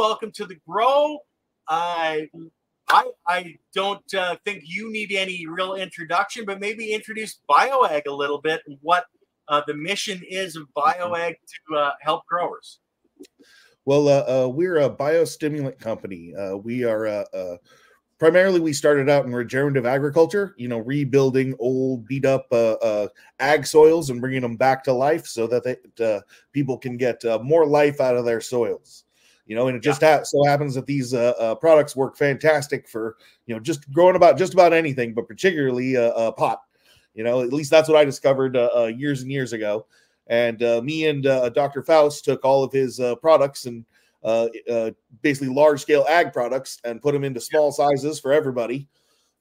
welcome to the Grow. I I, I don't uh, think you need any real introduction, but maybe introduce BioAg a little bit and what uh, the mission is of BioAg to uh, help growers. Well, uh, uh, we're a biostimulant company. Uh, we are primarily we started out in regenerative agriculture. You know, rebuilding old, beat up ag soils and bringing them back to life so that they, people can get more life out of their soils you know and it just yeah. ha- so happens that these uh, uh, products work fantastic for you know just growing about just about anything but particularly uh, uh pot. You know at least that's what i discovered uh, uh, years and years ago. And me and dr faust took all of his products and basically large scale ag products and put them into small sizes for everybody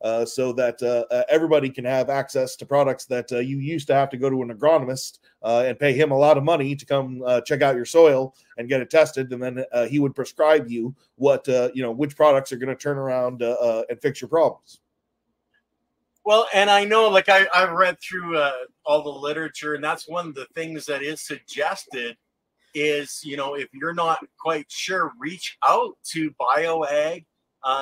uh, so that uh, uh, everybody can have access to products that uh, you used to have to go to an agronomist uh, and pay him a lot of money to come check out your soil and get it tested, and then he would prescribe you what you know which products are going to turn around and fix your problems. Well, and I know, like I, I've read through all the literature, and that's one of the things that is suggested is you know if you're not quite sure, reach out to BioAg.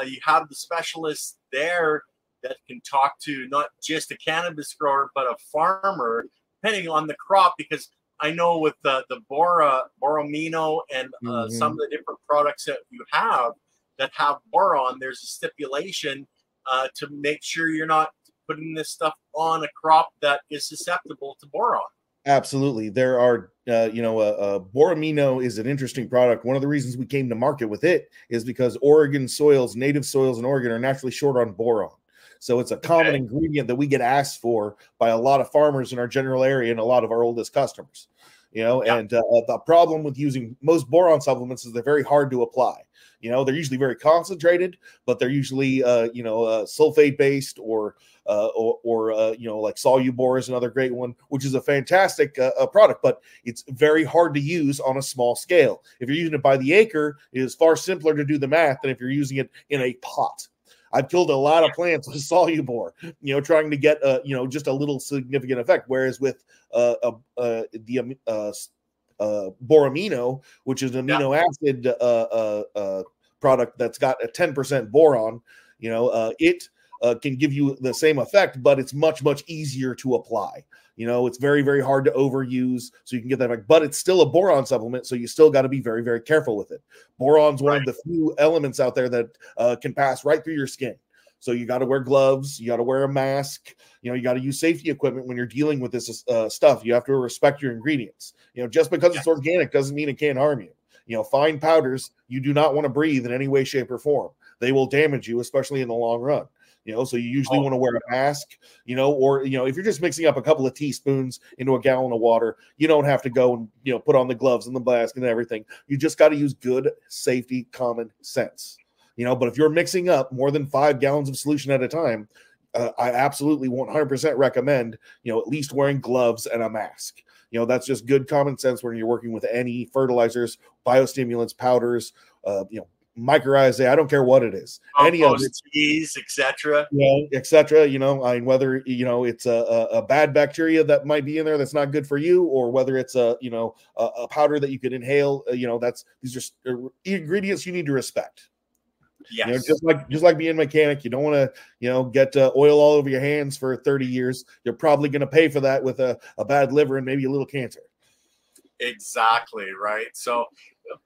You have the specialists there that can talk to not just a cannabis grower but a farmer, depending on the crop. Because I know with the the Bora Boramino and uh, mm-hmm. some of the different products that you have that have boron, there's a stipulation uh, to make sure you're not putting this stuff on a crop that is susceptible to boron. Absolutely, there are. Uh, you know, uh, uh, Boramino is an interesting product. One of the reasons we came to market with it is because Oregon soils, native soils in Oregon, are naturally short on boron. So it's a common okay. ingredient that we get asked for by a lot of farmers in our general area and a lot of our oldest customers. You know, yeah. and uh, the problem with using most boron supplements is they're very hard to apply. You know, they're usually very concentrated, but they're usually uh, you know uh, sulfate based or uh, or, or uh, you know like Solubor is another great one, which is a fantastic uh, uh, product, but it's very hard to use on a small scale. If you're using it by the acre, it is far simpler to do the math than if you're using it in a pot. I've killed a lot of plants with Solubor, you know, trying to get a, you know, just a little significant effect. Whereas with uh, uh, uh the uh, uh, Boramino, which is an amino yeah. acid uh, uh, uh, product that's got a 10% boron, you know, uh, it uh, can give you the same effect, but it's much, much easier to apply. You know, it's very, very hard to overuse, so you can get that back. But it's still a boron supplement, so you still got to be very, very careful with it. Boron's one right. of the few elements out there that uh, can pass right through your skin. So you got to wear gloves, you got to wear a mask, you know, you got to use safety equipment when you're dealing with this uh, stuff. You have to respect your ingredients. You know, just because yes. it's organic doesn't mean it can't harm you. You know, fine powders you do not want to breathe in any way, shape, or form. They will damage you, especially in the long run you know so you usually oh. want to wear a mask you know or you know if you're just mixing up a couple of teaspoons into a gallon of water you don't have to go and you know put on the gloves and the mask and everything you just got to use good safety common sense you know but if you're mixing up more than five gallons of solution at a time uh, i absolutely 100% recommend you know at least wearing gloves and a mask you know that's just good common sense when you're working with any fertilizers biostimulants powders uh, you know mycorrhizae. I don't care what it is. Any of it, etc. Yeah, etc. You know, I mean, whether you know it's a, a, a, bad bacteria that might be in there that's not good for you, or whether it's a you know a, a powder that you could inhale. Uh, you know, that's these are uh, ingredients you need to respect. Yes. You know, just like just like being a mechanic, you don't want to, you know, get uh, oil all over your hands for 30 years. You're probably going to pay for that with a, a bad liver and maybe a little cancer. Exactly right. So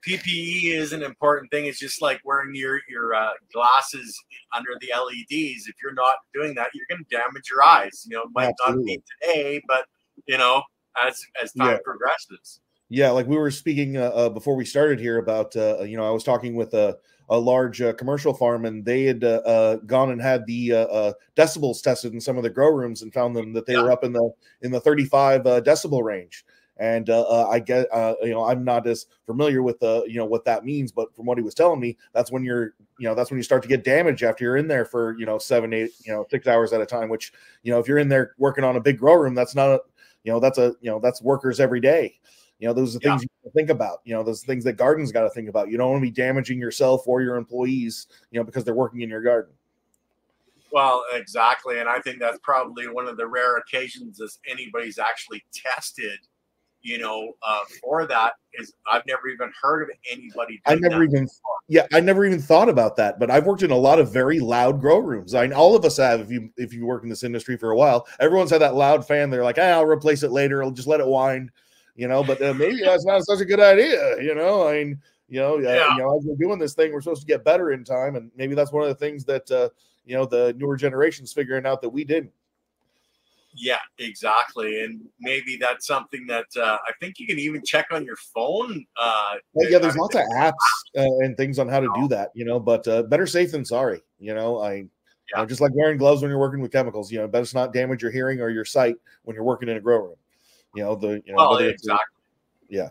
PPE is an important thing. It's just like wearing your your uh, glasses under the LEDs. If you're not doing that, you're going to damage your eyes. You know, it might Absolutely. not be today, but you know, as as time yeah. progresses. Yeah, like we were speaking uh, uh, before we started here about uh, you know I was talking with a a large uh, commercial farm and they had uh, uh, gone and had the decibels tested in some of the grow rooms and found them that they yeah. were up in the in the 35 decibel range and uh, uh, I get, uh, you know, I'm not as familiar with the, you know, what that means, but from what he was telling me, that's when you're, you know, that's when you start to get damage after you're in there for, you know, seven, eight, you know, six hours at a time. Which, you know, if you're in there working on a big grow room, that's not, a, you know, that's a, you know, that's workers every day. You know, those are the things yeah. you think about. You know, those things that gardens got to think about. You don't want to be damaging yourself or your employees, you know, because they're working in your garden. Well, exactly, and I think that's probably one of the rare occasions as anybody's actually tested you know, uh, for that is I've never even heard of anybody. I never even, before. yeah, I never even thought about that. But I've worked in a lot of very loud grow rooms. I all of us have. If you if you work in this industry for a while, everyone's had that loud fan. They're like, hey, I'll replace it later. I'll just let it wind, you know. But uh, maybe that's not such a good idea, you know. I mean, you know, yeah. you know, as we're doing this thing, we're supposed to get better in time, and maybe that's one of the things that uh, you know the newer generations figuring out that we didn't. Yeah, exactly. And maybe that's something that uh, I think you can even check on your phone. Uh, yeah, there's lots of apps uh, and things on how to do that, you know, but uh, better safe than sorry. You know, I, yeah. you know, just like wearing gloves when you're working with chemicals, you know, best not damage your hearing or your sight when you're working in a grow room. You know, the, you know, well, exactly. yeah.